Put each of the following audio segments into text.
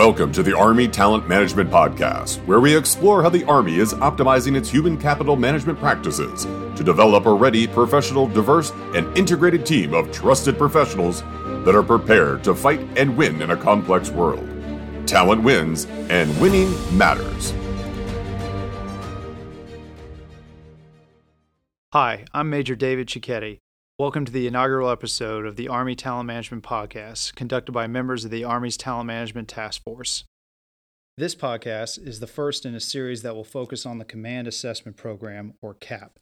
Welcome to the Army Talent Management Podcast, where we explore how the Army is optimizing its human capital management practices to develop a ready, professional, diverse, and integrated team of trusted professionals that are prepared to fight and win in a complex world. Talent wins, and winning matters. Hi, I'm Major David Cicchetti. Welcome to the inaugural episode of the Army Talent Management Podcast, conducted by members of the Army's Talent Management Task Force. This podcast is the first in a series that will focus on the Command Assessment Program, or CAP.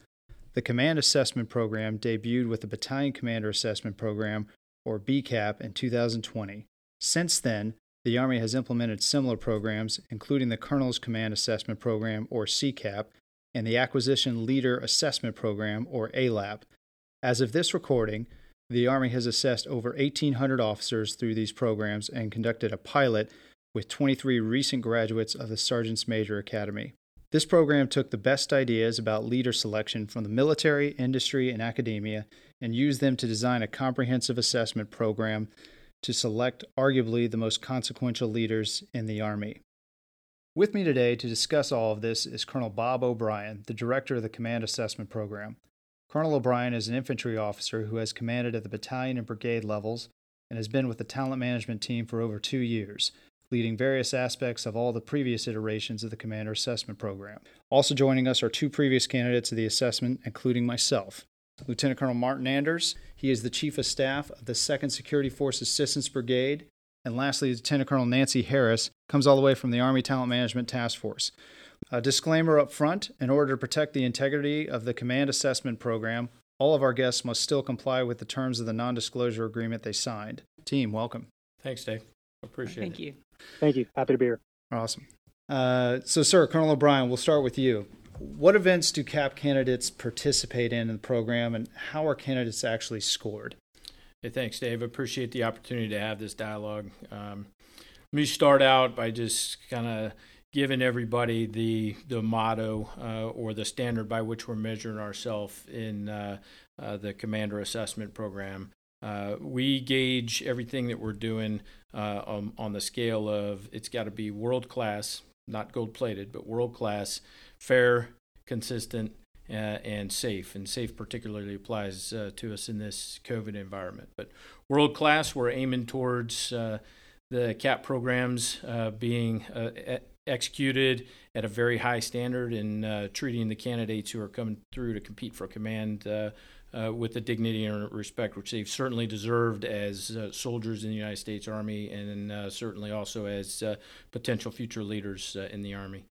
The Command Assessment Program debuted with the Battalion Commander Assessment Program, or BCAP, in 2020. Since then, the Army has implemented similar programs, including the Colonel's Command Assessment Program, or CCAP, and the Acquisition Leader Assessment Program, or ALAP as of this recording, the Army has assessed over 1,800 officers through these programs and conducted a pilot with 23 recent graduates of the Sergeant's Major Academy. This program took the best ideas about leader selection from the military, industry, and academia and used them to design a comprehensive assessment program to select arguably the most consequential leaders in the Army. With me today to discuss all of this is Colonel Bob O'Brien, the director of the Command Assessment Program. Colonel O'Brien is an infantry officer who has commanded at the battalion and brigade levels and has been with the talent management team for over two years, leading various aspects of all the previous iterations of the Commander Assessment Program. Also joining us are two previous candidates of the assessment, including myself. Lieutenant Colonel Martin Anders, he is the Chief of Staff of the 2nd Security Force Assistance Brigade. And lastly, Lieutenant Colonel Nancy Harris comes all the way from the Army Talent Management Task Force. A disclaimer up front in order to protect the integrity of the command assessment program, all of our guests must still comply with the terms of the non disclosure agreement they signed. Team, welcome. Thanks, Dave. Appreciate Thank it. Thank you. Thank you. Happy to be here. Awesome. Uh, so, sir, Colonel O'Brien, we'll start with you. What events do CAP candidates participate in in the program, and how are candidates actually scored? Hey, thanks, Dave. Appreciate the opportunity to have this dialogue. Um, let me start out by just kind of giving everybody the the motto uh, or the standard by which we're measuring ourselves in uh, uh, the commander assessment program. Uh, we gauge everything that we're doing uh, on, on, the scale of it's got to be world class, not gold plated, but world class, fair, consistent, uh, and safe. And safe particularly applies to us in this COVID environment. But world class, we're aiming towards the CAP programs uh, being uh, executed at a very high standard and uh, treating the candidates who are coming through to compete for command uh, uh, with the dignity and respect which they've certainly deserved as uh, soldiers in the United States Army and uh, certainly also as uh, potential future leaders in the Army.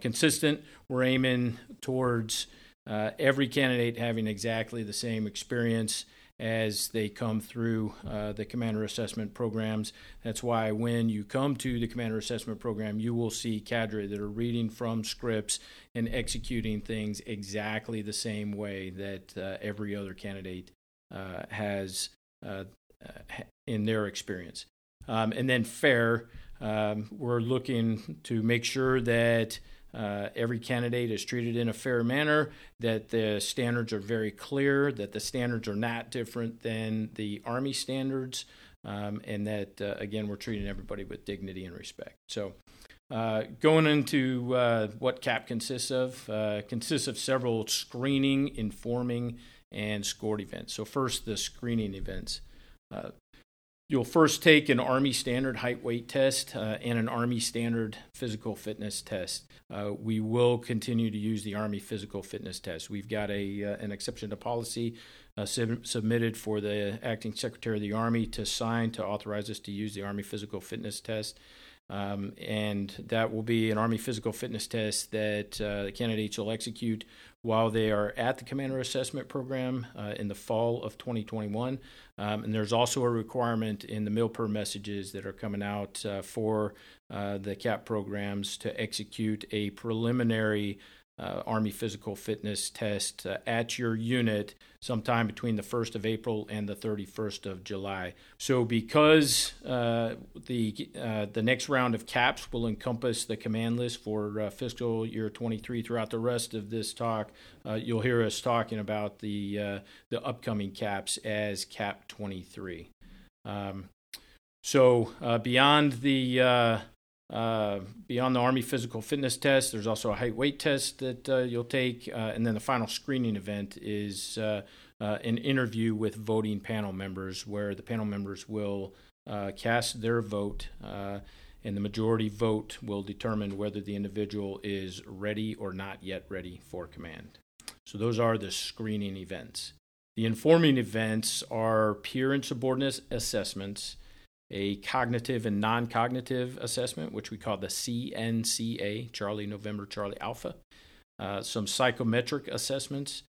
consistent, we're aiming towards every candidate having exactly the same experience as they come through uh, the commander assessment programs. That's why when you come to the commander assessment program, you will see cadre that are reading from scripts and executing things exactly the same way that uh, every other candidate uh, has uh, uh, in their experience. Um, and then fair, um, we're looking to make sure that uh, every candidate is treated in a fair manner, that the standards are very clear, that the standards are not different than the Army standards, um, and that, uh, again, we're treating everybody with dignity and respect. So, uh, going into uh, what CAP consists of, uh, consists of several screening, informing, and scored events. So, first, the screening events. Uh, You'll first take an Army standard height weight test uh, and an Army standard physical fitness test. Uh, we will continue to use the Army physical fitness test. We've got a uh, an exception to policy uh, sub- submitted for the acting secretary of the Army to sign to authorize us to use the Army physical fitness test. Um, and that will be an Army physical fitness test that uh, the candidates will execute while they are at the Commander Assessment Program uh, in the fall of 2021. Um, and there's also a requirement in the MILPER messages that are coming out uh, for uh, the CAP programs to execute a preliminary uh, Army physical fitness test uh, at your unit sometime between the 1st of April and the 31st of July. So, because uh, the uh, the next round of caps will encompass the command list for uh, fiscal year 23 throughout the rest of this talk, uh, you'll hear us talking about the the upcoming caps as Cap 23. Um, So beyond the uh, uh, beyond the Army physical fitness test, there's also a height weight test that uh, you'll take, uh, and then the final screening event is uh, an interview with voting panel members, where the panel members will cast their vote, and the majority vote will determine whether the individual is ready or not yet ready for command. So those are the screening events. The informing events are peer and subordinate assessments, a cognitive and non cognitive assessment, which we call the CNCA, Charlie November Charlie Alpha, uh, some psychometric assessments,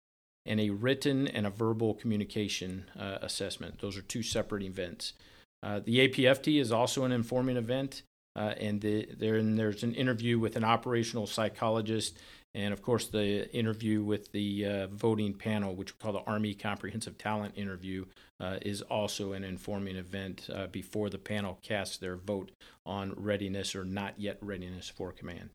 and a written and a verbal communication uh, assessment. Those are two separate events. Uh, the APFT is also an informing event, uh, and the, there, there's an interview with an operational psychologist and of course the interview with the uh, voting panel, which we call the Army Comprehensive Talent Interview, uh, is also an informing event uh, before the panel casts their vote on readiness or not yet readiness for command.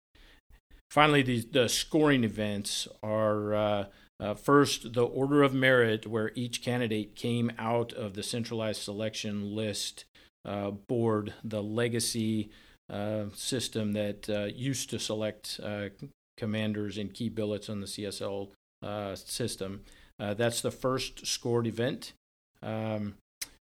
Finally, the, the scoring events are uh, uh, first the order of merit, where each candidate came out of the centralized selection list uh, board, the legacy system that used to select commanders and key billets on the CSL uh, system. Uh, that's the first scored event. Um,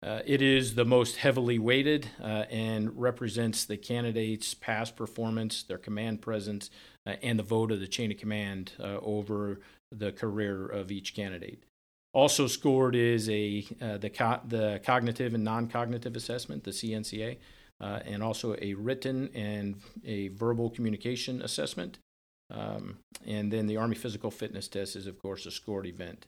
uh, it is the most heavily weighted uh, and represents the candidate's past performance, their command presence, uh, and the vote of the chain of command uh, over the career of each candidate. Also scored is a the co- the cognitive and non-cognitive assessment, the CNCA, and also a written and a verbal communication assessment. Um, and then the Army Physical Fitness Test is, of course, a scored event.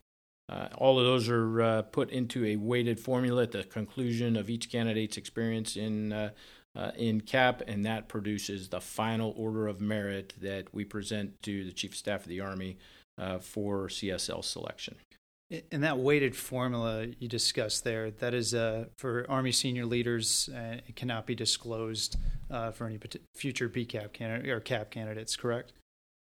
Uh, all of those are uh, put into a weighted formula at the conclusion of each candidate's experience in uh, uh in CAP, and that produces the final order of merit that we present to the Chief of Staff of the Army uh, for CSL selection. And that weighted formula you discussed there, that is uh, for Army senior leaders, it cannot be disclosed for any future BCAP candidate or CAP candidates, correct?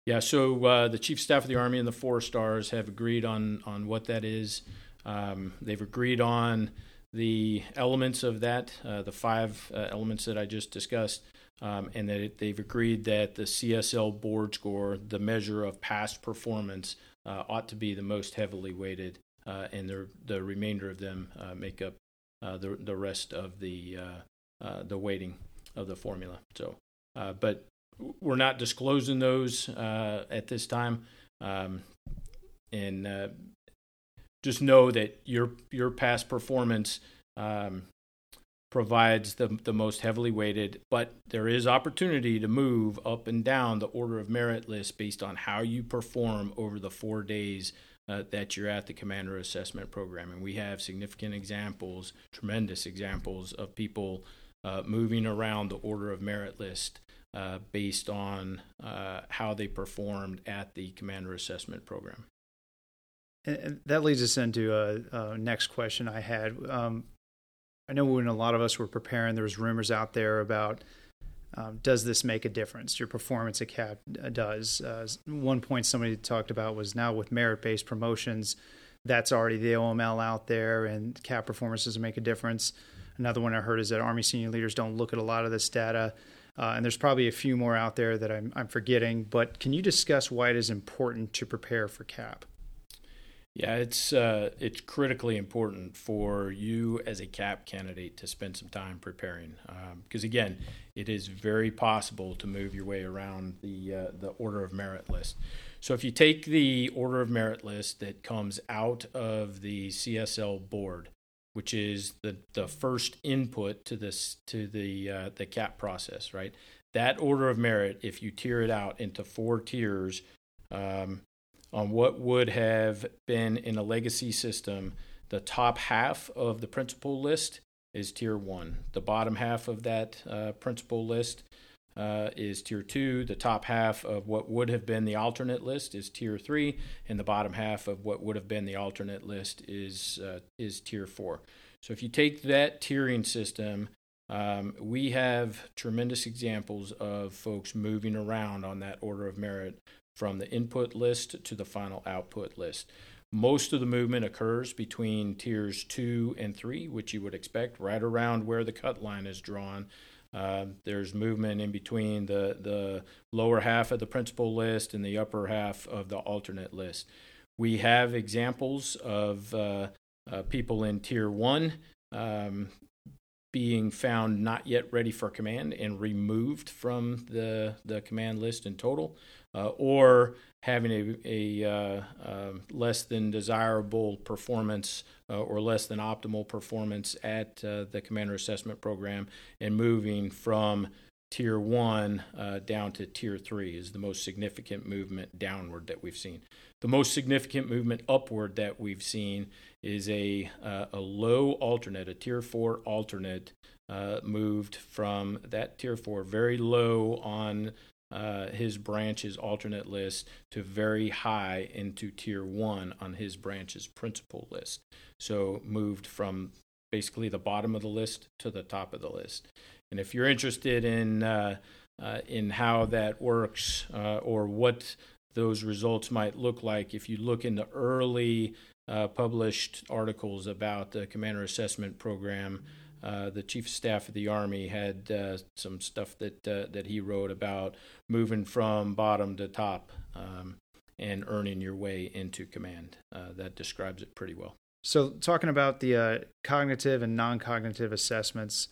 Yeah, so uh, the chief staff of the army and the four stars have agreed on on what that is. Um, they've agreed on the elements of that, uh, the five uh, elements that I just discussed, um, and that they've agreed that the CSL board score, the measure of past performance, uh, ought to be the most heavily weighted, uh, and the the remainder of them uh, make up the the rest of the the weighting of the formula. So, but we're not disclosing those uh, at this time, um, and uh, just know that your your past performance um, provides the the most heavily weighted. But there is opportunity to move up and down the order of merit list based on how you perform over the four days. Uh, that you're at the commander assessment program. And we have significant examples, tremendous examples of people uh, moving around the order of merit list uh, based on uh, how they performed at the commander assessment program. And that leads us into a, a next question I had. Um, I know when a lot of us were preparing, there was rumors out there about um, does this make a difference? Your performance at CAP uh, does. Uh, one point somebody talked about was now with merit-based promotions, that's already the OML out there, and CAP performance doesn't make a difference. Another one I heard is that Army senior leaders don't look at a lot of this data. Uh, and there's probably a few more out there that I'm, I'm forgetting. But can you discuss why it is important to prepare for CAP? Yeah, it's uh, it's critically important for you as a CAP candidate to spend some time preparing, because um, again, it is very possible to move your way around the uh, the order of merit list. So if you take the order of merit list that comes out of the CSL board, which is the the first input to this to the uh, the cap process, right? That order of merit, if you tier it out into four tiers, um, on what would have been in a legacy system, the top half of the principal list is tier one. The bottom half of that uh, principal list uh, is tier two. The top half of what would have been the alternate list is tier three, and the bottom half of what would have been the alternate list is uh, is tier four. So if you take that tiering system, um, we have tremendous examples of folks moving around on that order of merit from the input list to the final output list. most of the movement occurs between tiers two and three, which you would expect, right around where the cut line is drawn. Uh, there's movement in between the, the lower half of the principal list and the upper half of the alternate list. We have examples of uh, uh, people in tier one um, being found not yet ready for command and removed from the, the command list in total, uh, or having a, a uh, uh, less than desirable performance uh, or less than optimal performance at uh, the commander assessment program and moving from tier one down to tier three is the most significant movement downward that we've seen. The most significant movement upward that we've seen is a a low alternate, a tier four alternate, uh, moved from that tier four, very low on uh, his branch's alternate list, to very high into tier one on his branch's principal list. So moved from basically the bottom of the list to the top of the list. And if you're interested in uh, uh, in how that works uh, or what those results might look like, if you look in the early uh, published articles about the commander assessment program. Uh, the chief of staff of the army had uh, some stuff that uh, that he wrote about moving from bottom to top um, and earning your way into command. Uh, that describes it pretty well. So, talking about the uh, cognitive and non-cognitive assessments,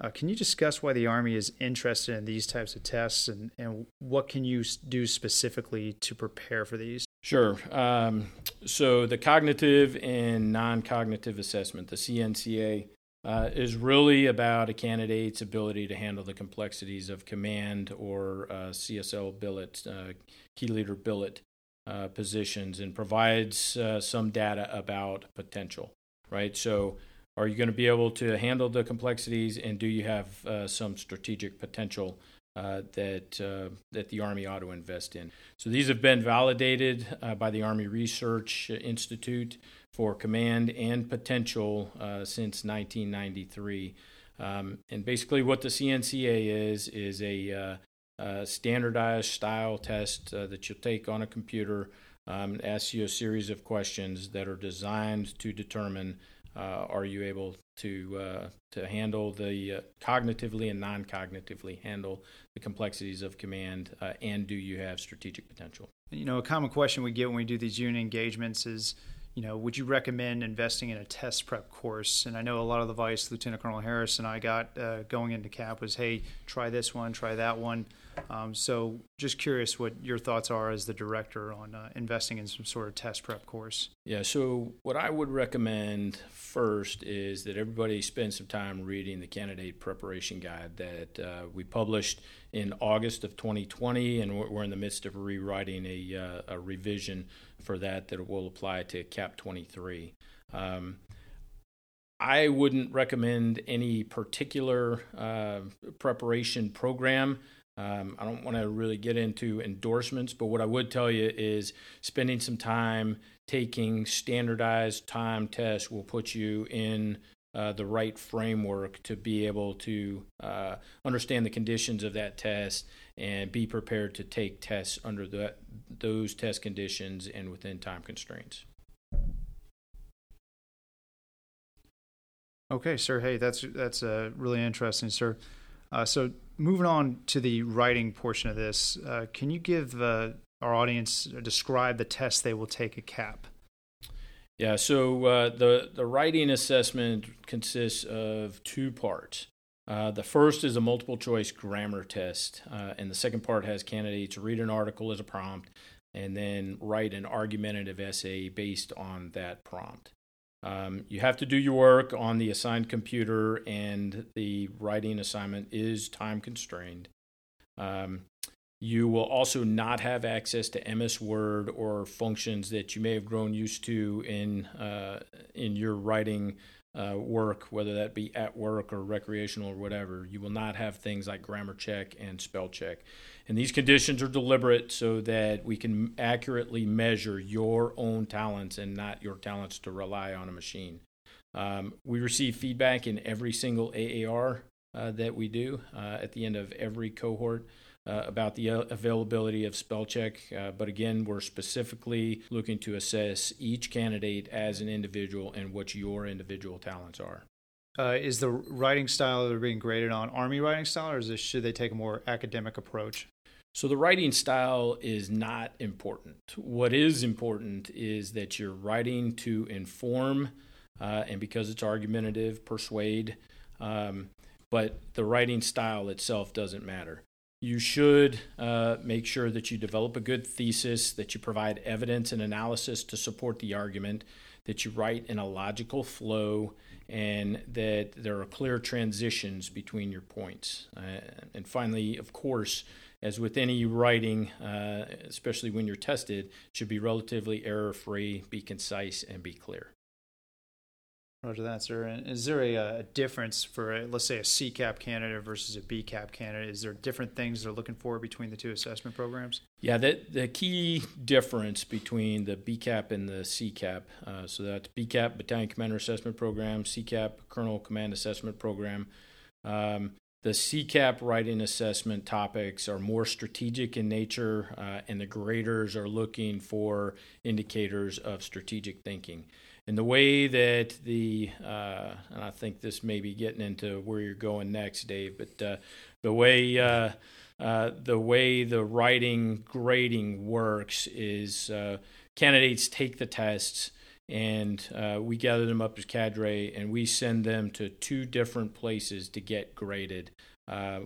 uh, can you discuss why the Army is interested in these types of tests and, and what can you do specifically to prepare for these? Sure. Um, so, the cognitive and non cognitive assessment, the CNCA, uh, is really about a candidate's ability to handle the complexities of command or uh, CSL billet, uh, key leader billet uh, positions, and provides uh, some data about potential, right? So, are you going to be able to handle the complexities, and do you have uh, some strategic potential uh, that uh, that the Army ought to invest in? So these have been validated uh, by the Army Research Institute for command and potential uh, since 1993. Um, and basically, what the CNCA is is a uh, standardized style test that you'll take on a computer. Um, asks you a series of questions that are designed to determine uh, are you able to uh, to handle the uh, cognitively and non-cognitively handle the complexities of command, uh, and do you have strategic potential? You know, a common question we get when we do these unit engagements is, you know, would you recommend investing in a test prep course? And I know a lot of the advice Lieutenant Colonel Harris and I got uh, going into CAP was, hey, try this one, try that one. Um, so, just curious what your thoughts are as the director on uh, investing in some sort of test prep course. Yeah, so what I would recommend first is that everybody spend some time reading the candidate preparation guide that uh, we published in August of 2020, and we're in the midst of rewriting a, uh, a revision for that that will apply to CAP 23. Um, I wouldn't recommend any particular uh, preparation program. Um, I don't want to really get into endorsements, but what I would tell you is spending some time taking standardized time tests will put you in uh, the right framework to be able to uh, understand the conditions of that test and be prepared to take tests under the, those test conditions and within time constraints. Okay, sir. Hey, that's that's uh, really interesting, sir. Uh, so moving on to the writing portion of this, uh, can you give uh, our audience uh, describe the test they will take at CAP? Yeah, so uh, the the writing assessment consists of two parts. Uh, the first is a multiple choice grammar test, and the second part has candidates read an article as a prompt and then write an argumentative essay based on that prompt. Um, you have to do your work on the assigned computer, and the writing assignment is time constrained. Um, you will also not have access to MS Word or functions that you may have grown used to in uh, in your writing uh, work, whether that be at work or recreational or whatever. You will not have things like grammar check and spell check. And these conditions are deliberate so that we can accurately measure your own talents and not your talents to rely on a machine. Um, we receive feedback in every single AAR uh, that we do uh, at the end of every cohort. uh, about the availability of spell check. Uh, but again, we're specifically looking to assess each candidate as an individual and what your individual talents are. Uh, is the writing style they're being graded on Army writing style, or is this, should they take a more academic approach? So the writing style is not important. What is important is that you're writing to inform, uh, and because it's argumentative, persuade. Um, but the writing style itself doesn't matter. You should uh, make sure that you develop a good thesis, that you provide evidence and analysis to support the argument, that you write in a logical flow, and that there are clear transitions between your points. Uh, and finally, of course, as with any writing, uh, especially when you're tested, should be relatively error free, be concise, and be clear. Roger that, sir. And is there a, a difference for, a, let's say, a CCAP candidate versus a BCAP candidate? Is there different things they're looking for between the two assessment programs? Yeah, the, the key difference between the BCAP and the CCAP, uh, so that's BCAP, Battalion Commander Assessment Program, CCAP, Colonel Command Assessment Program. Um, the CCAP writing assessment topics are more strategic in nature, uh, and the graders are looking for indicators of strategic thinking. And the way that the, uh, and I think this may be getting into where you're going next, Dave, but uh, the way uh, uh the way the writing grading works is uh, candidates take the tests and uh, we gather them up as cadre and we send them to two different places to get graded.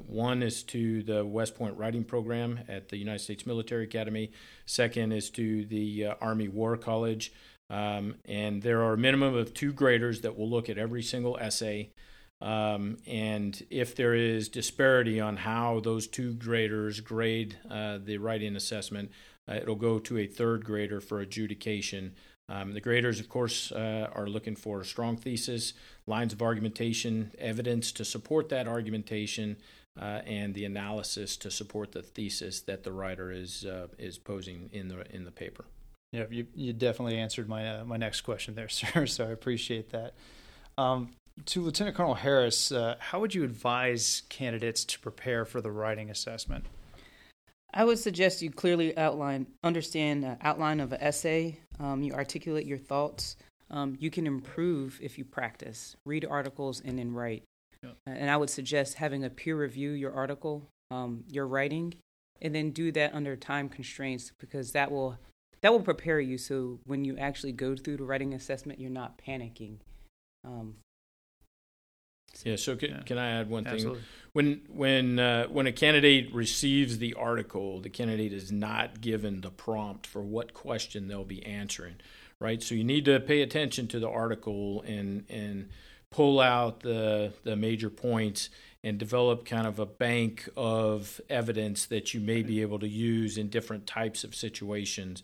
one is to the West Point Writing Program at the United States Military Academy. Second is to the Army War College. Um, and there are a minimum of two graders that will look at every single essay. Um, and if there is disparity on how those two graders grade uh, the writing assessment, uh, it'll go to a third grader for adjudication. Um, the graders, of course, uh, are looking for a strong thesis, lines of argumentation, evidence to support that argumentation, uh, and the analysis to support the thesis that the writer is uh, is posing in the in the paper. Yeah, you, you definitely answered my uh, my next question there, sir. So I appreciate that. Um, to Lieutenant Colonel Harris, uh, how would you advise candidates to prepare for the writing assessment? I would suggest you clearly outline, understand uh, outline of an essay. Um, you articulate your thoughts. Um, you can improve if you practice. Read articles and then write. Yeah. And I would suggest having a peer review your article, um, your writing, and then do that under time constraints because that will that will prepare you so when you actually go through the writing assessment, you're not panicking. Um, yeah. So can, yeah. can I add one Absolutely. thing? When when uh, when a candidate receives the article, the candidate is not given the prompt for what question they'll be answering, right? So you need to pay attention to the article and and pull out the the major points and develop kind of a bank of evidence that you may be able to use in different types of situations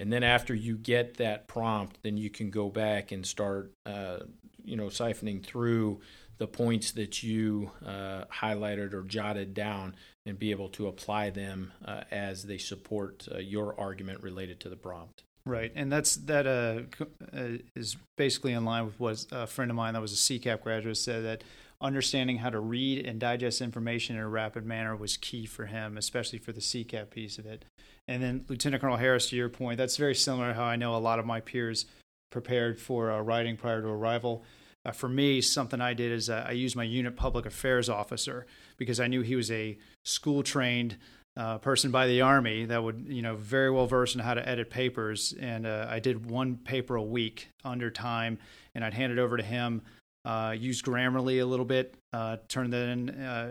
and then after you get that prompt then you can go back and start uh, you know siphoning through the points that you uh, highlighted or jotted down and be able to apply them uh, as they support uh, your argument related to the prompt Right, and that's that uh, uh, is basically in line with what a friend of mine that was a CCAP graduate said that understanding how to read and digest information in a rapid manner was key for him, especially for the CCAP piece of it. And then Lieutenant Colonel Harris, to your point, that's very similar how I know a lot of my peers prepared for uh, writing prior to arrival. Uh, for me, something I did is uh, I used my unit public affairs officer because I knew he was a school trained uh, person by the army that would, you know, very well versed in how to edit papers. And uh, I did one paper a week under time, and I'd hand it over to him uh, use Grammarly a little bit, uh, turn that in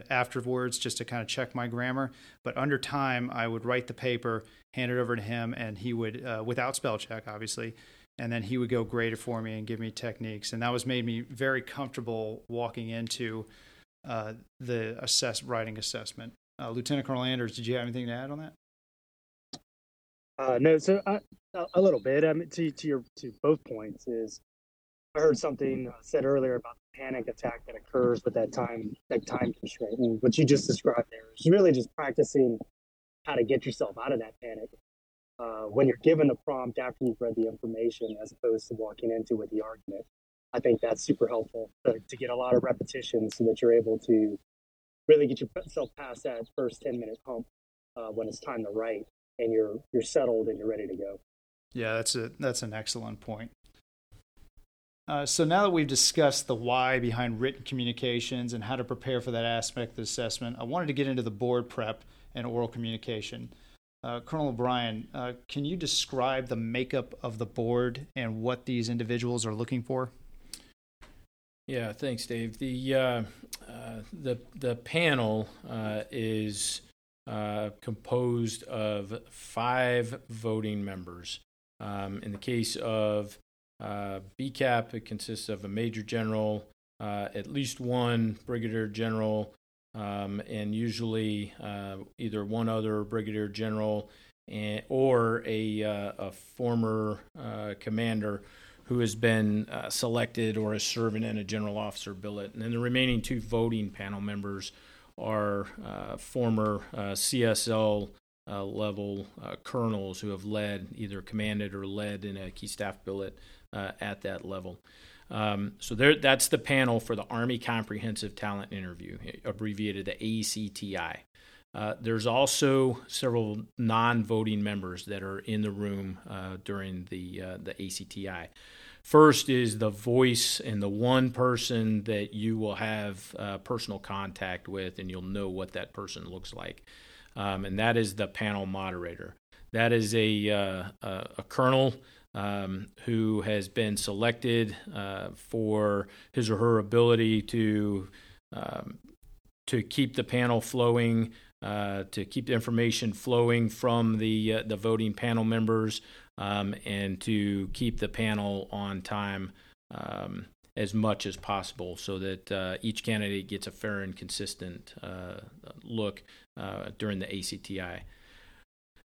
afterwards just to kind of check my grammar. But under time, I would write the paper, hand it over to him, and he would, without spell check, obviously, and then he would go grade it for me and give me techniques. And that was made me very comfortable walking into uh, the assess writing assessment. Uh, Lieutenant Colonel Anders, did you have anything to add on that? no, so a little bit. I mean, to to your to both points is I heard something uh, said earlier about the panic attack that occurs with that time that time constraint. And what you just described there is really just practicing how to get yourself out of that panic uh, when you're given the prompt after you've read the information, as opposed to walking into with the argument. I think that's super helpful to, to get a lot of repetition so that you're able to really get yourself past that first 10 minute hump uh, when it's time to write and you're you're settled and you're ready to go. Yeah, that's a that's an excellent point. Uh, so now that we've discussed the why behind written communications and how to prepare for that aspect of the assessment, I wanted to get into the board prep and oral communication. Uh, Colonel O'Brien, uh, can you describe the makeup of the board and what these individuals are looking for? Yeah, thanks, Dave. The uh, uh the the panel uh, is uh, composed of five voting members. Um, in the case of BCAP, it consists of a major general, at least one brigadier general, um, and usually uh, either one other brigadier general and, or a, uh, a former uh, commander who has been uh, selected or is serving in a general officer billet. And then the remaining two voting panel members are uh, former uh, CSL level colonels who have led, either commanded or led in a key staff billet at that level. Um, so there, that's the panel for the Army Comprehensive Talent Interview, abbreviated the ACTI. Uh, there's also several non-voting members that are in the room uh, during the uh, the ACTI. First is the voice and the one person that you will have uh, personal contact with, and you'll know what that person looks like, um, and that is the panel moderator. That is a uh, a, a colonel um, who has been selected uh, for his or her ability to um, to keep the panel flowing, uh, to keep the information flowing from the uh, the voting panel members, um, and to keep the panel on time um, as much as possible, so that uh, each candidate gets a fair and consistent uh, look uh, during the ACTI.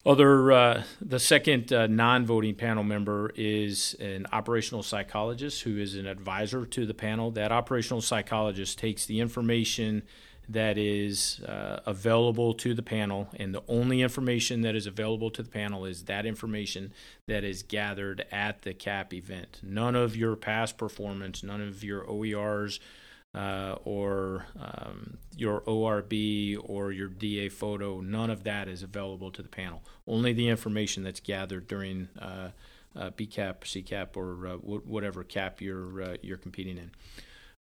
Other, uh, the second uh, non-voting panel member is an operational psychologist who is an advisor to the panel. That operational psychologist takes the information that is uh, available to the panel, and the only information that is available to the panel is that information that is gathered at the CAP event. None of your past performance, none of your OERs, uh, or um, your ORB or your DA photo, none of that is available to the panel. Only the information that's gathered during uh, uh, BCAP, CCAP, or uh, w- whatever CAP you're uh, you're competing in.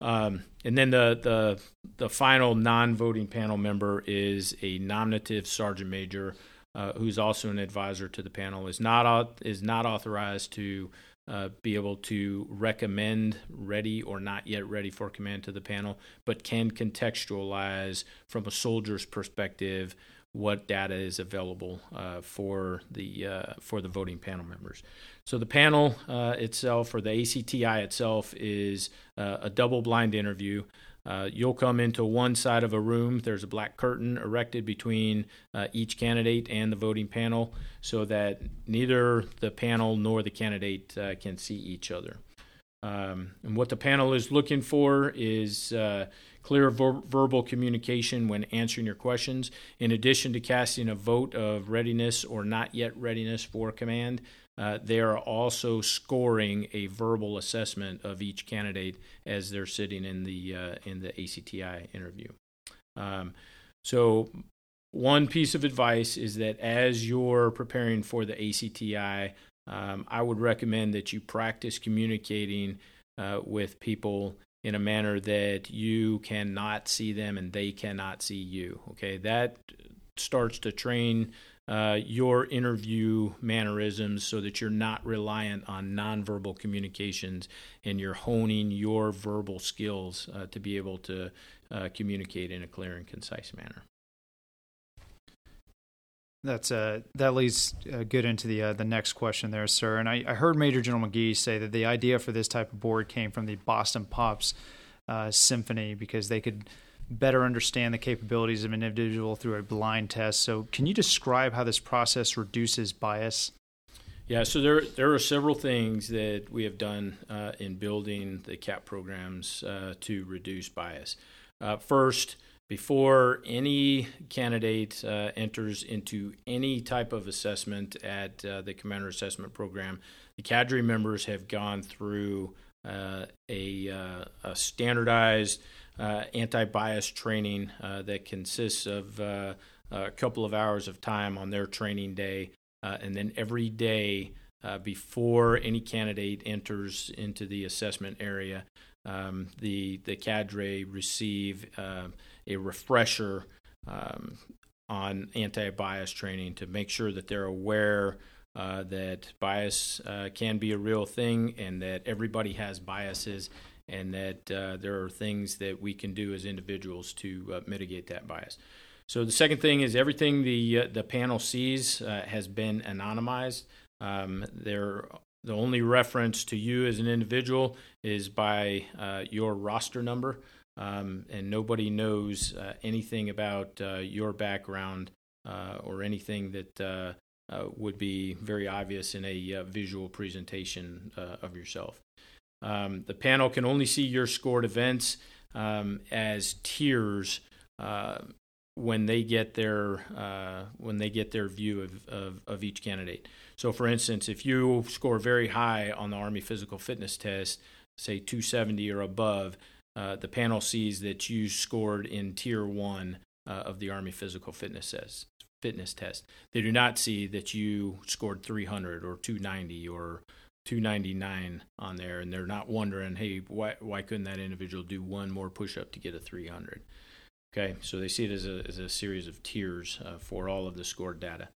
Um, and then the, the the final non-voting panel member is a nominative sergeant major, uh, who's also an advisor to the panel. is not is not authorized to uh, be able to recommend ready or not yet ready for command to the panel, but can contextualize from a soldier's perspective what data is available uh, for the uh, for the voting panel members. So the panel uh, itself, or the ACTI itself, is uh, a double-blind interview. Uh, you'll come into one side of a room. There's a black curtain erected between uh, each candidate and the voting panel so that neither the panel nor the candidate uh, can see each other. Um, and what the panel is looking for is uh, clear ver- verbal communication when answering your questions. In addition to casting a vote of readiness or not yet readiness for command, uh, they are also scoring a verbal assessment of each candidate as they're sitting in the uh, in the ACTI interview. Um, so, one piece of advice is that as you're preparing for the ACTI, um, I would recommend that you practice communicating uh, with people in a manner that you cannot see them and they cannot see you. Okay, that starts to train uh, your interview mannerisms so that you're not reliant on nonverbal communications and you're honing your verbal skills uh, to be able to uh, communicate in a clear and concise manner. That's uh, that leads uh, good into the uh, the next question there, sir. And I, I, heard Major General McGee say that the idea for this type of board came from the Boston Pops uh, Symphony because they could better understand the capabilities of an individual through a blind test. So, can you describe how this process reduces bias? Yeah, so there there are several things that we have done uh, in building the CAP programs uh, to reduce bias. Uh, first, before any candidate uh, enters into any type of assessment at uh, the Commander Assessment Program, the cadre members have gone through uh, a, a standardized anti bias training uh, that consists of uh, a couple of hours of time on their training day, and then every day before any candidate enters into the assessment area, um, the the cadre receive uh, a refresher um, on anti-bias training to make sure that they're aware uh, that bias uh, can be a real thing and that everybody has biases and that uh, there are things that we can do as individuals to uh, mitigate that bias. So the second thing is everything the uh, the panel sees has been anonymized. Um, there the only reference to you as an individual is by uh, your roster number, um, and nobody knows uh, anything about uh, your background uh, or anything that uh, uh, would be very obvious in a visual presentation of yourself. Um, the panel can only see your scored events um, as tiers when they get their when they get their view of, of, of each candidate. So, for instance, if you score very high on the Army physical fitness test, say 270 or above, uh, the panel sees that you scored in tier one uh, of the Army physical fitness test. Fitness test. They do not see that you scored 300 or 290 or 299 on there, and they're not wondering, hey, why why couldn't that individual do one more push up to get a 300? Okay, so they see it as a, as a series of tiers uh, for all of the scored data.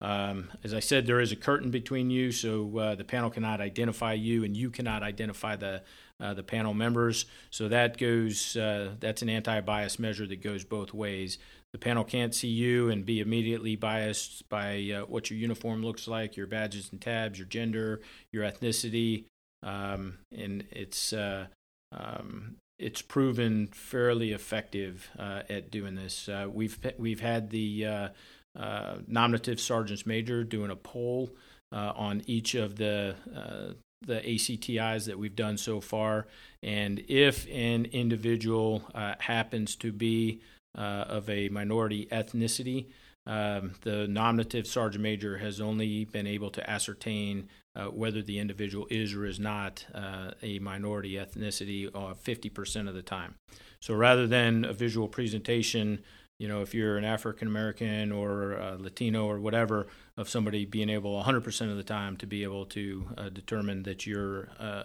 Um, as I said, there is a curtain between you, so uh, the panel cannot identify you, and you cannot identify the uh, the panel members. So that goes. Uh, that's an anti-bias measure that goes both ways. The panel can't see you and be immediately biased by uh, what your uniform looks like, your badges and tabs, your gender, your ethnicity, um, and it's uh, um, it's proven fairly effective uh, at doing this. we've we've had the uh, nominative sergeants major doing a poll uh, on each of the uh, the ACTIs that we've done so far, and if an individual uh, happens to be uh, of a minority ethnicity, um, the nominative sergeant major has only been able to ascertain uh, whether the individual is or is not uh, a minority ethnicity uh, 50% of the time. So rather than a visual presentation you know, if you're an African American or Latino or whatever, of somebody being able 100% of the time to be able to uh, determine that you're uh,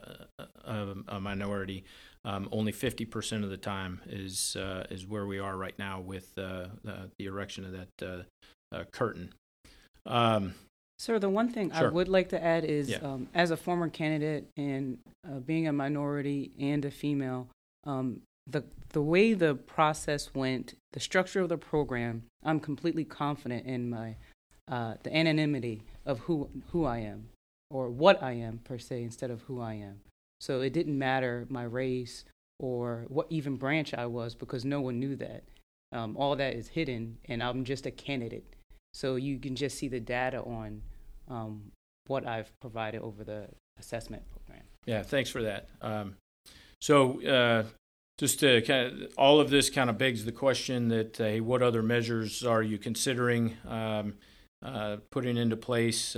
a, a, minority. Um, only 50% of the time is uh, is where we are right now with uh, the erection of that uh, curtain. Um, Sir, the one thing sure. I would like to add is, yeah. um, as a former candidate and being a minority and a female, um, the the way the process went, the structure of the program, I'm completely confident in my uh, the anonymity of who who I am or what I am per se instead of who I am. So it didn't matter my race or what even branch I was because no one knew that. Um, all that is hidden, and I'm just a candidate. So you can just see the data on um, what I've provided over the assessment program. Yeah, thanks for that. Um, so uh, just to kind of, all of this kind of begs the question that uh, what other measures are you considering um, uh, putting into place?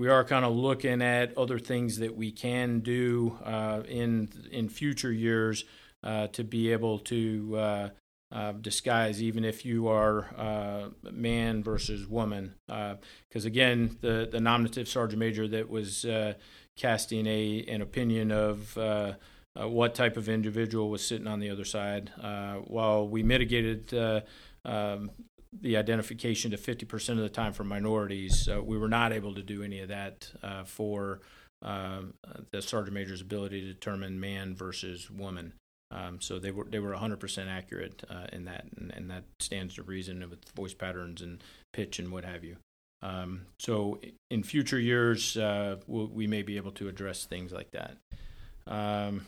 Uh, we are kind of looking at other things that we can do uh, in in future years uh, to be able to uh, disguise even if you are man versus woman. Because again, the the nominative sergeant major that was casting a an opinion of uh, what type of individual was sitting on the other side. Uh, while we mitigated uh, um, the identification to 50% of the time for minorities, uh, we were not able to do any of that uh, for um, the sergeant major's ability to determine man versus woman. Um, so they were they were 100% accurate uh, in that, and, and, that stands to reason with voice patterns and pitch and what have you. Um, so in future years, we'll, we may be able to address things like that. Um,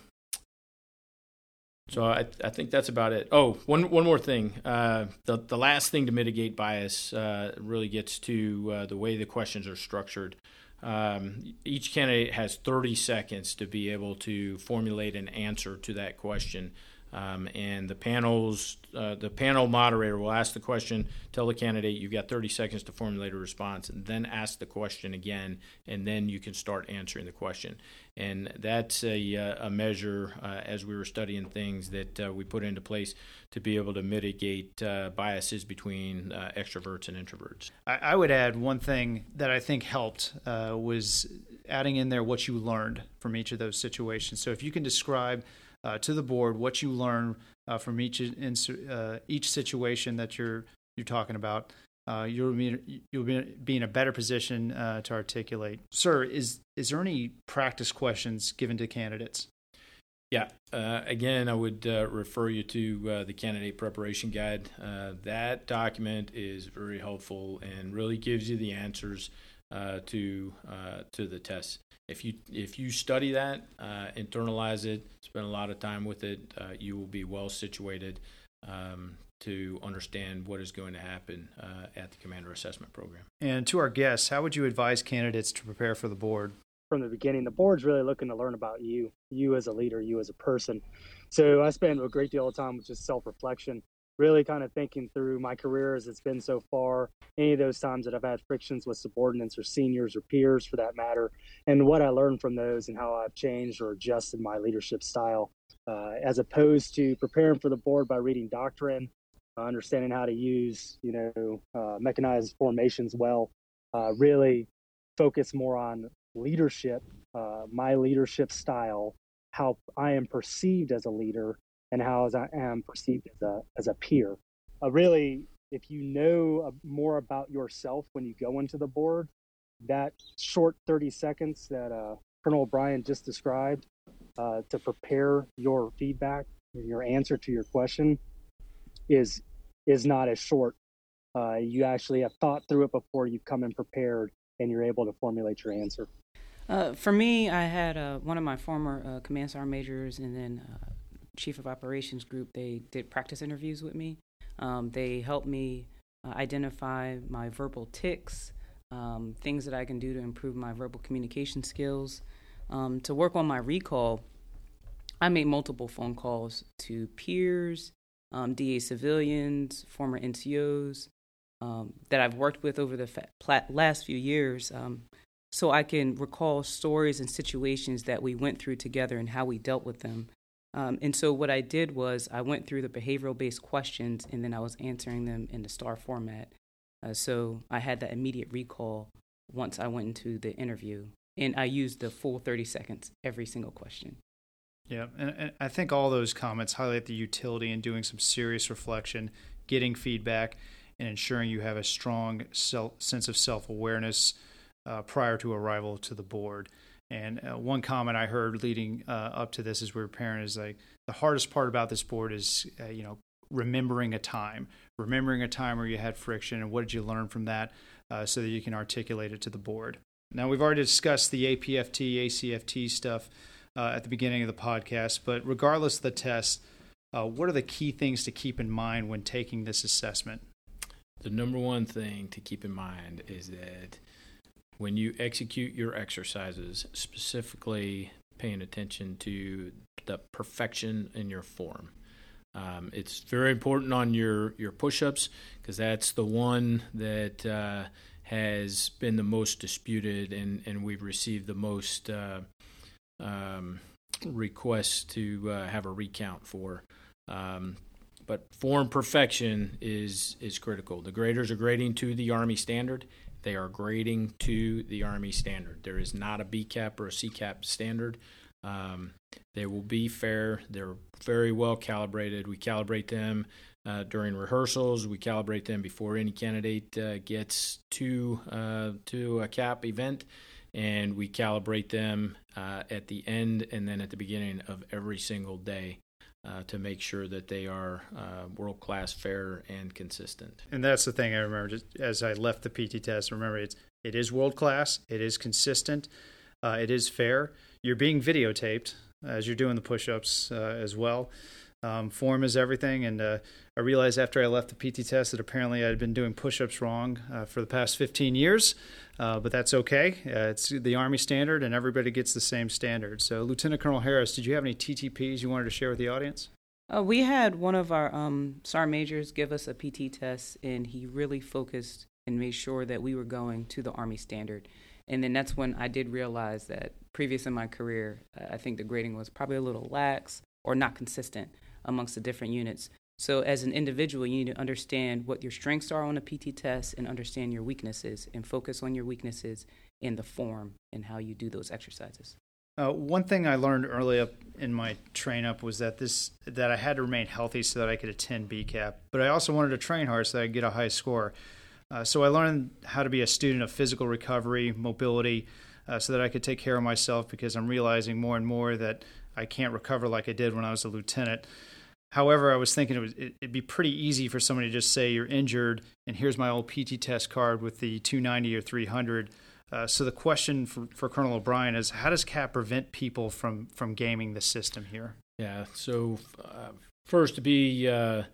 so I, I think that's about it. Oh, one one more thing. Uh, the the last thing to mitigate bias uh, really gets to uh, the way the questions are structured. Um, each candidate has 30 seconds to be able to formulate an answer to that question. Um, and the panels, uh, the panel moderator will ask the question, tell the candidate you've got 30 seconds to formulate a response, and then ask the question again, and then you can start answering the question. And that's a, uh, a measure, uh, as we were studying things, that uh, we put into place to be able to mitigate uh, biases between uh, extroverts and introverts. I, I, would add one thing that I think helped was adding in there what you learned from each of those situations. So if you can describe uh, to the board what you learn uh, from each in, uh, each situation that you're you're talking about. Uh, you'll be you'll be, in a better position uh, to articulate. Sir, is is there any practice questions given to candidates? Yeah. Uh, again, I would refer you to the candidate preparation guide. that document is very helpful and really gives you the answers to to the tests if you if you study that, uh, internalize it, spend a lot of time with it, uh, you will be well situated um, to understand what is going to happen uh, at the commander assessment program. And to our guests, how would you advise candidates to prepare for the board? From the beginning, the board's really looking to learn about you, you as a leader, you as a person. So I spend a great deal of time with just self reflection really kind of thinking through my career as it's been so far, any of those times that I've had frictions with subordinates or seniors or peers for that matter, and what I learned from those and how I've changed or adjusted my leadership style, uh, as opposed to preparing for the board by reading doctrine, uh, understanding how to use, you know, uh, mechanized formations well, uh, really focus more on leadership, uh, my leadership style, how I am perceived as a leader, and how I am perceived as a as a peer. Uh, really, if you know uh, more about yourself when you go into the board, that short 30 seconds that uh, Colonel O'Brien just described uh, to prepare your feedback your answer to your question is is not as short. Uh, you actually have thought through it before you come in prepared, and you're able to formulate your answer. Uh, for me, I had one of my former command sergeant majors, and then chief of operations group, they did practice interviews with me. Um, they helped me uh, identify my verbal tics, um, things that I can do to improve my verbal communication skills. Um, to work on my recall, I made multiple phone calls to peers, um, DA civilians, former NCOs um, that I've worked with over the fa- last few years um, so I can recall stories and situations that we went through together and how we dealt with them. Um, and so what I did was I went through the behavioral based questions and then I was answering them in the STAR format. Uh, so I had that immediate recall once I went into the interview. And I used the full 30 seconds every single question. Yeah, and, and I think all those comments highlight the utility in doing some serious reflection, getting feedback, and ensuring you have a strong self, sense of self awareness uh, prior to arrival to the board. And uh, one comment I heard leading uh, up to this as we were preparing is like the hardest part about this board is uh, you know remembering a time, remembering a time where you had friction, and what did you learn from that, uh, so that you can articulate it to the board. Now we've already discussed the APFT, ACFT stuff uh, at the beginning of the podcast, but regardless of the test, uh, what are the key things to keep in mind when taking this assessment? The number one thing to keep in mind is that when you execute your exercises, specifically paying attention to the perfection in your form. Um, it's very important on your, your push ups because that's the one that uh, has been the most disputed, and, and we've received the most uh, um, requests to uh, have a recount for. Um, but form perfection is is critical. The graders are grading to the Army standard, they are grading to the Army standard. There is not a BCAP or a CCAP standard. Um, they will be fair. They're very well calibrated. We calibrate them uh, during rehearsals. We calibrate them before any candidate uh, gets to uh, to a CAP event, and we calibrate them uh, at the end and then at the beginning of every single day uh, to make sure that they are uh, world class, fair, and consistent. And that's the thing I remember just as I left the PT test. Remember, it's it is world class, it is consistent, uh, it is fair. You're being videotaped as you're doing the push ups uh, as well. Um, form is everything, and uh, I realized after I left the PT test that apparently I had been doing push ups wrong uh, for the past 15 years. Uh, but that's okay. Uh, it's the Army standard, and everybody gets the same standard. So, Lieutenant Colonel Harris, did you have any TTPs you wanted to share with the audience? Uh, we had one of our um, SAR majors give us a PT test, and he really focused and made sure that we were going to the Army standard. And then that's when I did realize that previous in my career, I think the grading was probably a little lax or not consistent amongst the different units. So, as an individual, you need to understand what your strengths are on a PT test and understand your weaknesses and focus on your weaknesses in the form and how you do those exercises. Uh, one thing I learned early up in my train up was that this that I had to remain healthy so that I could attend BCAP, but I also wanted to train hard so that I could get a high score. Uh, so I learned how to be a student of physical recovery, mobility, uh, so that I could take care of myself because I'm realizing more and more that I can't recover like I did when I was a lieutenant. However, I was thinking it was, it'd be pretty easy for somebody to just say you're injured and here's my old PT test card with the 290 or 300. Uh, so the question for, for Colonel O'Brien is how does CAP prevent people from, from gaming the system here? Yeah, so uh, first to be uh,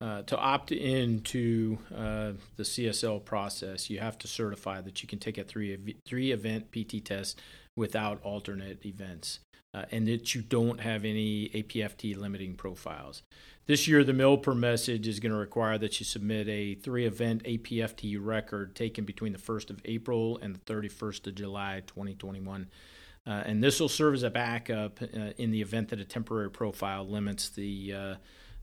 uh, to opt into uh, the CSL process, you have to certify that you can take a three three event PT test without alternate events, uh, and that you don't have any APFT limiting profiles. This year, the MILPER message is going to require that you submit a three event APFT record taken between the 1st of April and the 31st of July 2021. Uh, and this will serve as a backup uh, in the event that a temporary profile limits the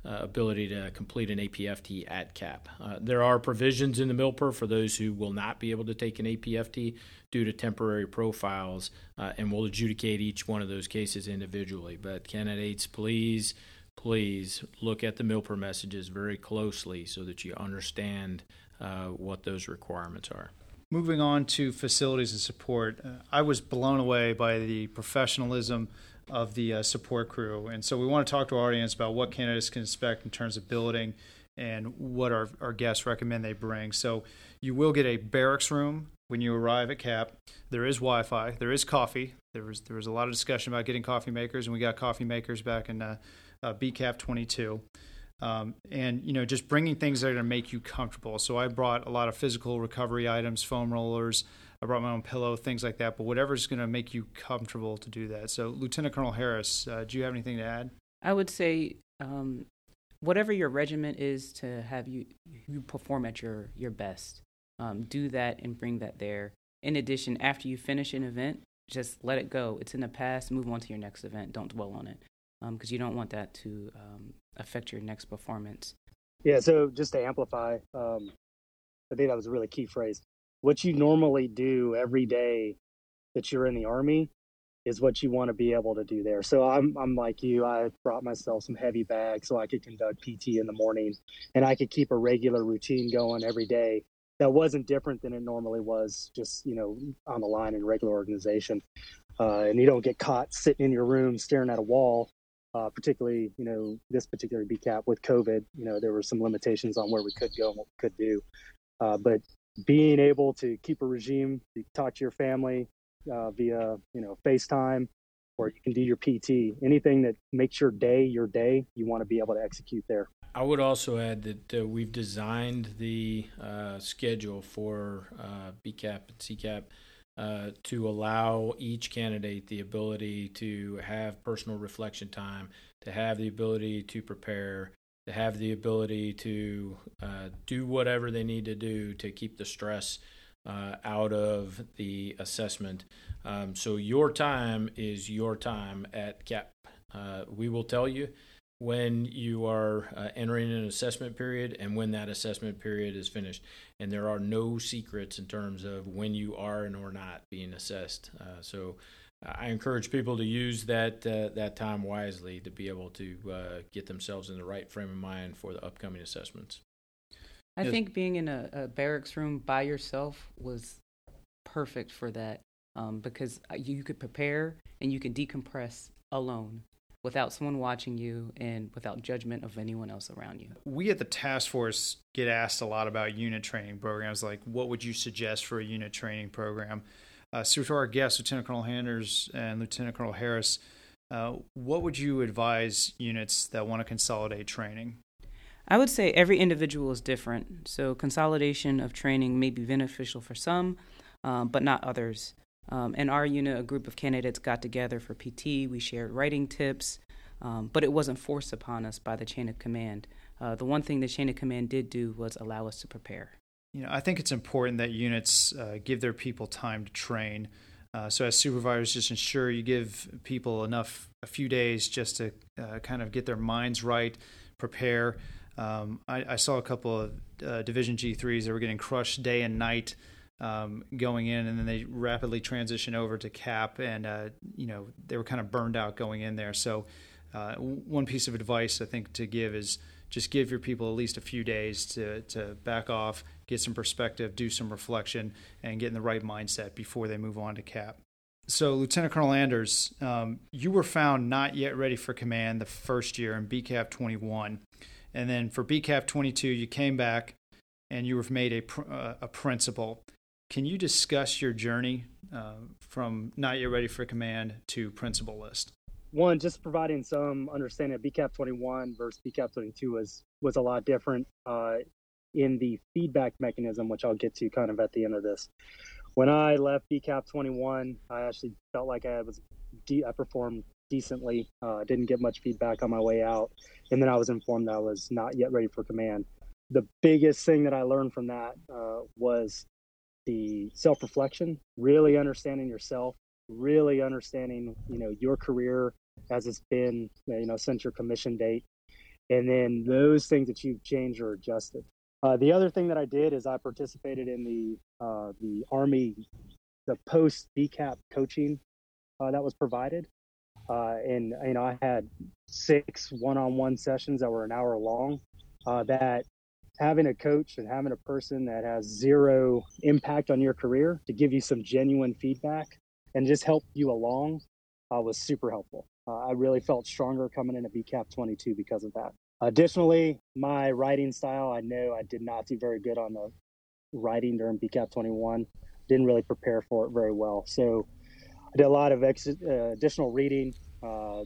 uh, ability to complete an APFT at CAP. Uh, there are provisions in the MILPER for those who will not be able to take an APFT due to temporary profiles, uh, and we'll adjudicate each one of those cases individually. But candidates, please, please look at the MILPER messages very closely so that you understand uh, what those requirements are. Moving on to facilities and support, uh, I was blown away by the professionalism of the uh, support crew. And so we want to talk to our audience about what candidates can expect in terms of building and what our, our guests recommend they bring. So you will get a barracks room when you arrive at CAP. There is Wi Fi, there is coffee. There was, there was a lot of discussion about getting coffee makers, and we got coffee makers back in uh, uh, BCAP 22. Um, and you know just bringing things that are going to make you comfortable so i brought a lot of physical recovery items foam rollers I brought my own pillow, things like that. But whatever's going to make you comfortable to do that. So, Lieutenant Colonel Harris, uh, do you have anything to add? I would say um, whatever your regiment is to have you you perform at your your best. Um, do that and bring that there. In addition, after you finish an event, just let it go. It's in the past. Move on to your next event. Don't dwell on it because um, you don't want that to um, affect your next performance. Yeah. So just to amplify, um, I think that was a really key phrase what you normally do every day that you're in the army is what you want to be able to do there. So I'm I'm like you. I brought myself some heavy bags so I could conduct PT in the morning, and I could keep a regular routine going every day. That wasn't different than it normally was, just you know, on the line in regular organization. Uh, and you don't get caught sitting in your room staring at a wall. Uh, particularly, you know, this particular BCAP with COVID, you know, there were some limitations on where we could go and what we could do. Uh, but being able to keep a regime, you talk to your family uh, via you know FaceTime, or you can do your PT. Anything that makes your day your day, you want to be able to execute there. I would also add that uh, we've designed the uh, schedule for uh, BCAP and CCAP uh, to allow each candidate the ability to have personal reflection time, to have the ability to prepare, to have the ability to uh, do whatever they need to do to keep the stress uh, out of the assessment. Um, so your time is your time at CAP. Uh, we will tell you when you are uh, entering an assessment period and when that assessment period is finished. And there are no secrets in terms of when you are and or not being assessed. Uh, so I encourage people to use that uh, that time wisely to be able to uh, get themselves in the right frame of mind for the upcoming assessments. I yes. think being in a, a, barracks room by yourself was perfect for that um, because uh, you could prepare and you can decompress alone without someone watching you and without judgment of anyone else around you. We at the task force get asked a lot about unit training programs like what would you suggest for a unit training program? Uh, so, to our guests, Lieutenant Colonel Handers and Lieutenant Colonel Harris, uh, what would you advise units that want to consolidate training? I would say every individual is different. So, consolidation of training may be beneficial for some, um, but not others. Um, in our unit, a group of candidates got together for PT. We shared writing tips. um, but it wasn't forced upon us by the chain of command. Uh, the one thing the chain of command did do was allow us to prepare. You know, I think it's important that units uh, give their people time to train. Uh, so, as supervisors, just ensure you give people enough, a few days just to uh, kind of get their minds right, prepare. Um, I, I, saw a couple of uh, Division G3s that were getting crushed day and night um, going in, and then they rapidly transition over to cap, and uh, you know they were kind of burned out going in there. So, uh, one piece of advice I think to give is just give your people at least a few days to to back off, get some perspective, do some reflection, and get in the right mindset before they move on to cap. So, Lieutenant Colonel Anders, um, you were found not yet ready for command the first year in BCAP 21. And then for BCAP 22, you came back and you were made a, uh, a principal. Can you discuss your journey uh, from not yet ready for command to principal list? One, just providing some understanding of BCAP 21 versus BCAP 22 was was a lot different uh, in the feedback mechanism, which I'll get to kind of at the end of this. When I left BCAP 21, I actually felt like I was de- I performed decently. Uh, didn't get much feedback on my way out, and then I was informed that I was not yet ready for command. The biggest thing that I learned from that uh, was the self reflection, really understanding yourself, really understanding, you know, your career as it's been, you know, since your commission date. And then those things that you've changed or adjusted. Uh, the other thing that I did is I participated in the uh, the Army, the post BCAP coaching uh, that was provided. Uh, and you know, I had six one-on-one sessions that were an hour long. Uh, that having a coach and having a person that has zero impact on your career to give you some genuine feedback and just help you along uh, was super helpful. Uh, I really felt stronger coming into BCAP 22 because of that. Additionally, my writing style, I know I did not do very good on the writing during BCAP 21. Didn't really prepare for it very well. So I did a lot of ex- uh, additional reading, uh,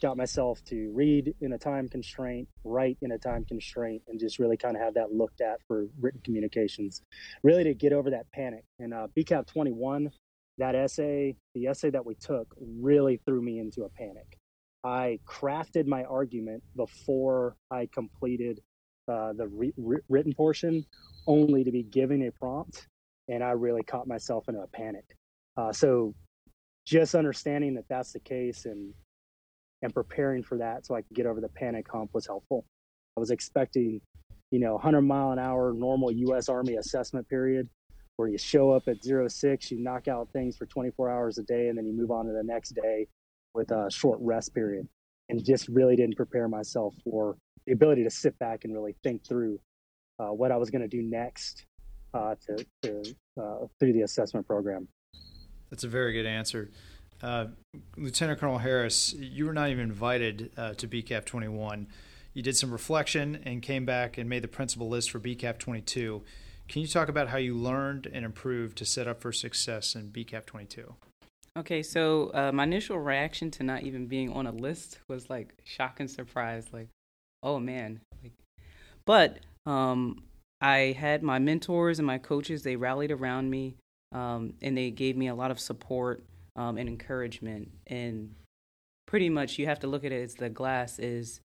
got myself to read in a time constraint, write in a time constraint, and just really kind of have that looked at for written communications, really to get over that panic. And uh, BCAP 21, that essay, the essay that we took, really threw me into a panic. I crafted my argument before I completed uh, the re- written portion, only to be given a prompt, and I really caught myself in a panic. Uh, so, just understanding that that's the case and and preparing for that so I could get over the panic hump was helpful. I was expecting, you know, 100 mile an hour normal U.S. Army assessment period where you show up at zero six, you knock out things for 24 hours a day, and then you move on to the next day with a short rest period. And just really didn't prepare myself for the ability to sit back and really think through uh, what I was going to do next uh, to, to uh, through the assessment program. That's a very good answer. Uh, Lieutenant Colonel Harris, you were not even invited uh, to BCAP 21. You did some reflection and came back and made the principal list for BCAP 22. Can you talk about how you learned and improved to set up for success in BCAP 22? Okay, so uh, my initial reaction to not even being on a list was like shock and surprise, like, oh man. Like, but um, I had my mentors and my coaches; they rallied around me, um, and they gave me a lot of support um, and encouragement. And pretty much you have to look at it as the glass is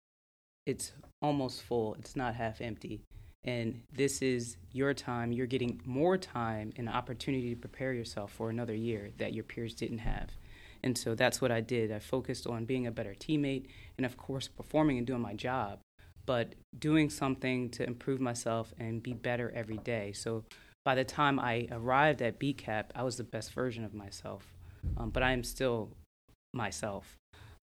it's almost full. It's not half empty. And this is your time. You're getting more time and opportunity to prepare yourself for another year that your peers didn't have. And so that's what I did. I focused on being a better teammate and, of course, performing and doing my job, but doing something to improve myself and be better every day. So by the time I arrived at BCAP, I was the best version of myself um, but I am still myself.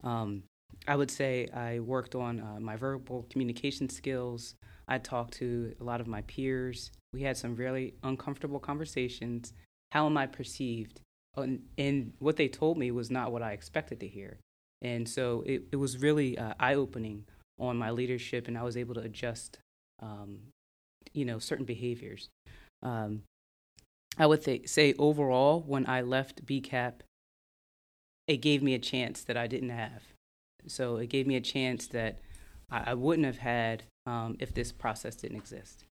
Um, I would say I worked on uh, my verbal communication skills. I talked to a lot of my peers. We had some really uncomfortable conversations. How am I perceived? And, and what they told me was not what I expected to hear. And so it, it was really uh, eye opening on my leadership, and I was able to adjust, um, you know, certain behaviors. Um, I would th- say overall, when I left BCAP, it gave me a chance that I didn't have. So it gave me a chance that I, I wouldn't have had um, if this process didn't exist.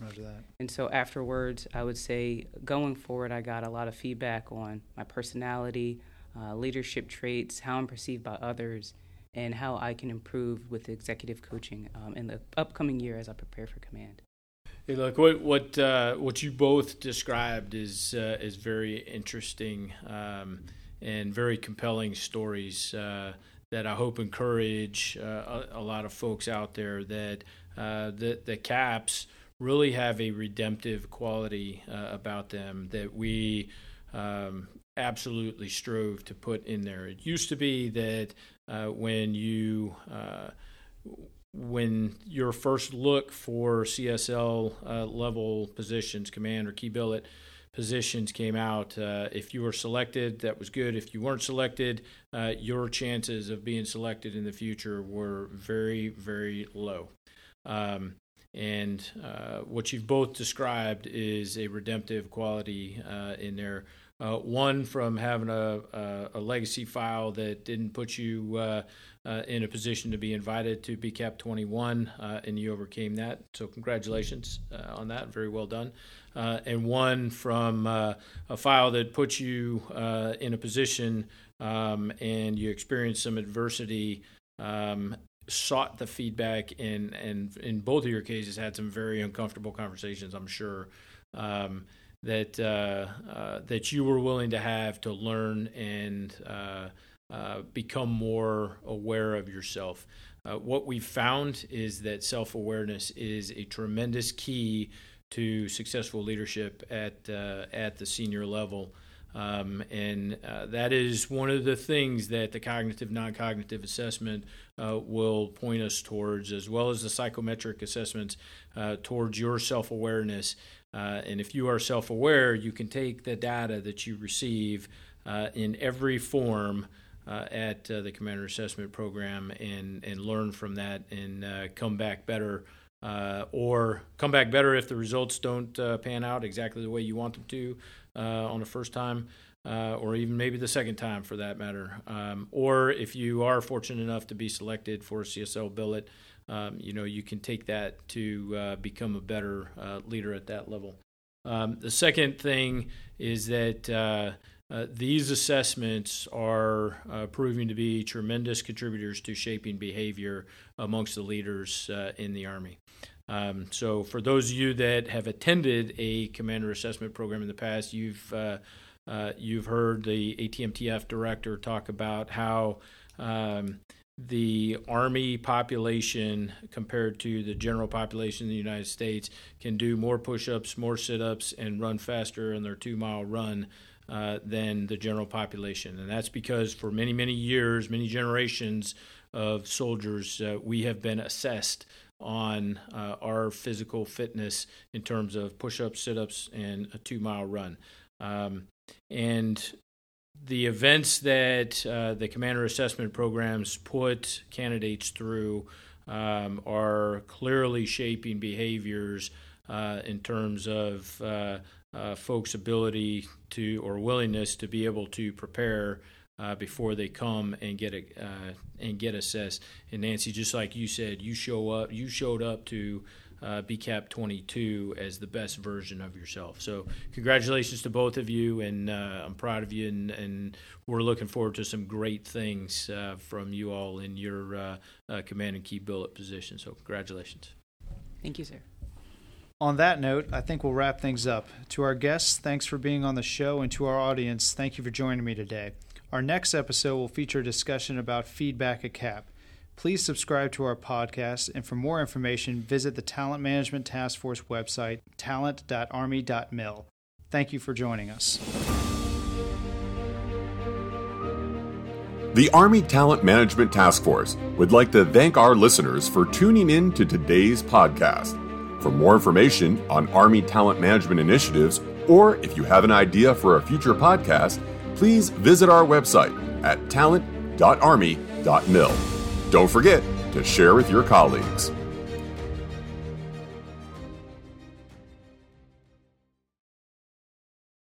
Roger that. And so afterwards, I would say going forward, I got a lot of feedback on my personality, uh, leadership traits, how I'm perceived by others, and how I can improve with executive coaching um, in the upcoming year as I prepare for command. Hey, look what what uh, what you both described is uh, is very interesting um, and very compelling stories uh, that I hope encourage uh, a, a, lot of folks out there that uh, the the caps really have a redemptive quality uh, about them that we um, absolutely strove to put in there. It used to be that when you when your first look for CSL uh, level positions, command or key billet positions came out, uh, if you were selected, that was good. If you weren't selected, uh, your chances of being selected in the future were very, very low. Um, and uh, what you've both described is a redemptive quality uh, in there. Uh, one from having a, a, a, legacy file that didn't put you uh, uh, in a position to be invited to BCAP 21, uh, and you overcame that. So, congratulations uh, on that. Very well done. Uh, and one from a file that puts you in a position um, and you experienced some adversity. Um, sought the feedback and and in both of your cases had some very uncomfortable conversations i'm sure um, that uh, uh, that you were willing to have to learn and uh, become more aware of yourself. Uh, what we've found is that self awareness is a tremendous key to successful leadership at uh, at the senior level. Um, and uh, that is one of the things that the cognitive non cognitive assessment uh, will point us towards, as well as the psychometric assessments towards your self awareness. And if you are self aware, you can take the data that you receive in every form. Uh, at the Commander Assessment Program and and learn from that and come back better uh, or come back better if the results don't uh, pan out exactly the way you want them to uh, on the first time, uh, or even maybe the second time for that matter. Um, or if you are fortunate enough to be selected for a CSL billet, um, you know you can take that to uh, become a better uh, leader at that level. Um, the second thing is that. Uh, these assessments are uh, proving to be tremendous contributors to shaping behavior amongst the leaders uh, in the Army. Um, so, for those of you that have attended a commander assessment program in the past, you've uh, uh, you've heard the ATMTF director talk about how um, the Army population compared to the general population in the United States can do more push ups, more sit ups, and run faster in their two mile run uh, than the general population. And that's because for many, many years, many generations of soldiers, uh, we have been assessed on uh, our physical fitness in terms of push ups, sit ups, and a two mile run. Um, and the events that uh, the commander assessment programs put candidates through um, are clearly shaping behaviors uh, in terms of uh, folks' ability to or willingness to be able to prepare uh, before they come and get a, uh, and get assessed. And Nancy, just like you said, you show up. You showed up to uh, BCAP 22 as the best version of yourself. So congratulations to both of you, and uh, I'm proud of you, and, and, we're looking forward to some great things uh, from you all in your uh, command and key billet position. So congratulations. Thank you, sir. On that note, I think we'll wrap things up. To our guests, thanks for being on the show, and to our audience, thank you for joining me today. Our next episode will feature a discussion about feedback at CAP. Please subscribe to our podcast, and for more information, visit the Talent Management Task Force website, talent.army.mil. Thank you for joining us. The Army Talent Management Task Force would like to thank our listeners for tuning in to today's podcast. For more information on Army talent management initiatives, or if you have an idea for a future podcast, please visit our website at talent.army.mil. Don't forget to share with your colleagues.